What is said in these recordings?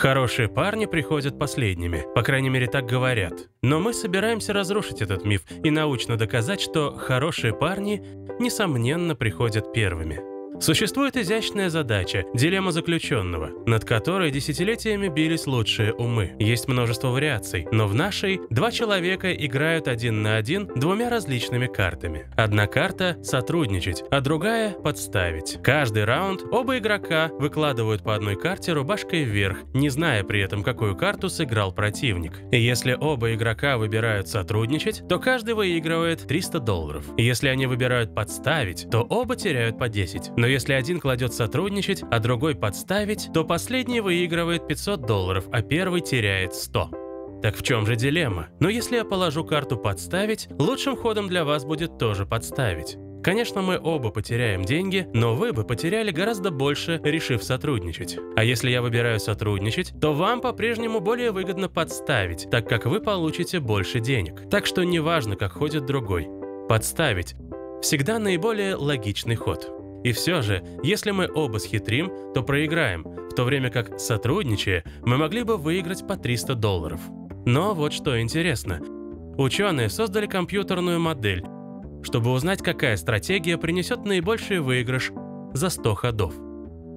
Хорошие парни приходят последними, по крайней мере так говорят. Но мы собираемся разрушить этот миф и научно доказать, что хорошие парни, несомненно, приходят первыми. Существует изящная задача – дилемма заключенного, над которой десятилетиями бились лучшие умы. Есть множество вариаций, но в нашей два человека играют один на один двумя различными картами. Одна карта – сотрудничать, а другая – подставить. Каждый раунд оба игрока выкладывают по одной карте рубашкой вверх, не зная при этом, какую карту сыграл противник. Если оба игрока выбирают сотрудничать, то каждый выигрывает 300 долларов. Если они выбирают подставить, то оба теряют по 10. Но если один кладет сотрудничать, а другой подставить, то последний выигрывает 500 долларов, а первый теряет 100. Так в чем же дилемма? Но если я положу карту «подставить», лучшим ходом для вас будет тоже «подставить». Конечно, мы оба потеряем деньги, но вы бы потеряли гораздо больше, решив сотрудничать. А если я выбираю сотрудничать, то вам по-прежнему более выгодно подставить, так как вы получите больше денег. Так что неважно, как ходит другой. Подставить – всегда наиболее логичный ход. И все же, если мы оба схитрим, то проиграем, в то время как, сотрудничая, мы могли бы выиграть по 300 долларов. Но вот что интересно. Ученые создали компьютерную модель, чтобы узнать, какая стратегия принесет наибольший выигрыш за 100 ходов.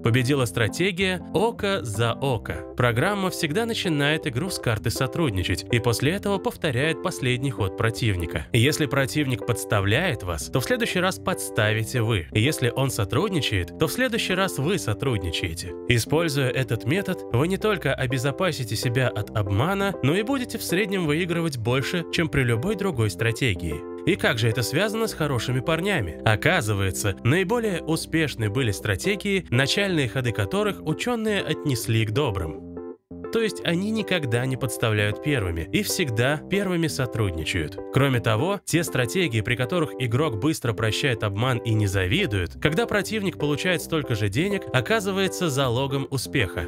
Победила стратегия «Око за око». Программа всегда начинает игру с карты «Сотрудничать» и после этого повторяет последний ход противника. Если противник подставляет вас, то в следующий раз подставите вы. Если он сотрудничает, то в следующий раз вы сотрудничаете. Используя этот метод, вы не только обезопасите себя от обмана, но и будете в среднем выигрывать больше, чем при любой другой стратегии. И как же это связано с хорошими парнями? Оказывается, наиболее успешны были стратегии, начальные ходы которых ученые отнесли к добрым. То есть они никогда не подставляют первыми и всегда первыми сотрудничают. Кроме того, те стратегии, при которых игрок быстро прощает обман и не завидует, когда противник получает столько же денег, оказывается залогом успеха.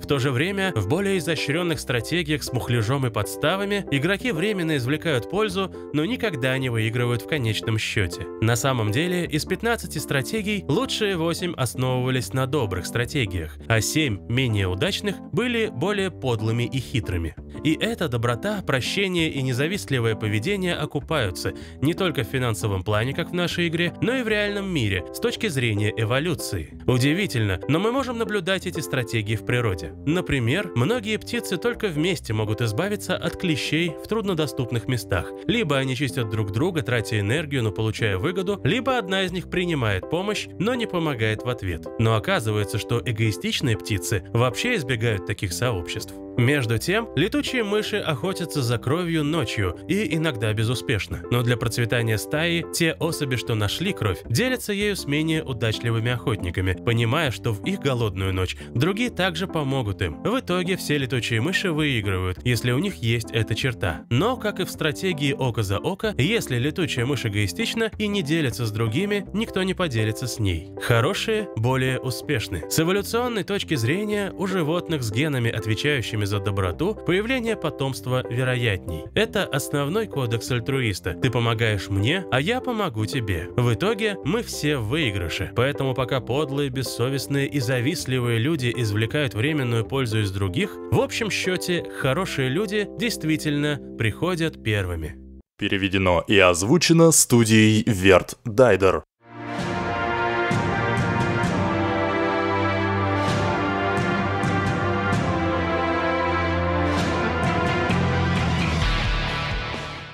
В то же время, в более изощренных стратегиях с мухляжом и подставами игроки временно извлекают пользу, но никогда не выигрывают в конечном счете. На самом деле, из 15 стратегий лучшие 8 основывались на добрых стратегиях, а 7 менее удачных были более подлыми и хитрыми. И эта доброта, прощение и независтливое поведение окупаются не только в финансовом плане, как в нашей игре, но и в реальном мире с точки зрения эволюции. Удивительно, но мы можем наблюдать эти стратегии в природе. Например, многие птицы только вместе могут избавиться от клещей в труднодоступных местах. Либо они чистят друг друга, тратя энергию, но получая выгоду, либо одна из них принимает помощь, но не помогает в ответ. Но оказывается, что эгоистичные птицы вообще избегают таких сообществ. Между тем, летучие мыши охотятся за кровью ночью и иногда безуспешно. Но для процветания стаи те особи, что нашли кровь, делятся ею с менее удачливыми охотниками, понимая, что в их голодную ночь другие также помогут им. В итоге все летучие мыши выигрывают, если у них есть эта черта. Но, как и в стратегии око за око, если летучая мышь эгоистична и не делится с другими, никто не поделится с ней. Хорошие более успешны. С эволюционной точки зрения, у животных с генами, отвечающими за доброту, появление потомства вероятней. Это основной кодекс альтруиста. Ты помогаешь мне, а я помогу тебе. В итоге мы все в. Поэтому пока подлые, бессовестные и завистливые люди извлекают временную пользу из других, в общем счете хорошие люди действительно приходят первыми. Переведено и озвучено студией Верт Дайдер.